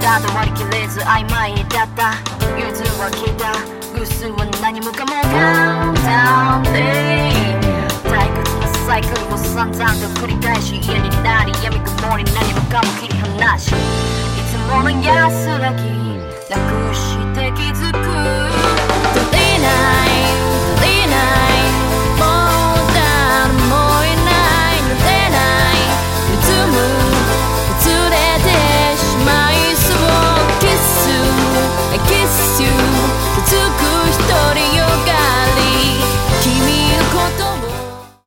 だと割り切れず曖昧だった。融通は消えた。偶数は何もかもカウンダウンで退屈なサイクルを散々と繰り返し家になり闇雲に何もかも切り離し。いつもの安らぎ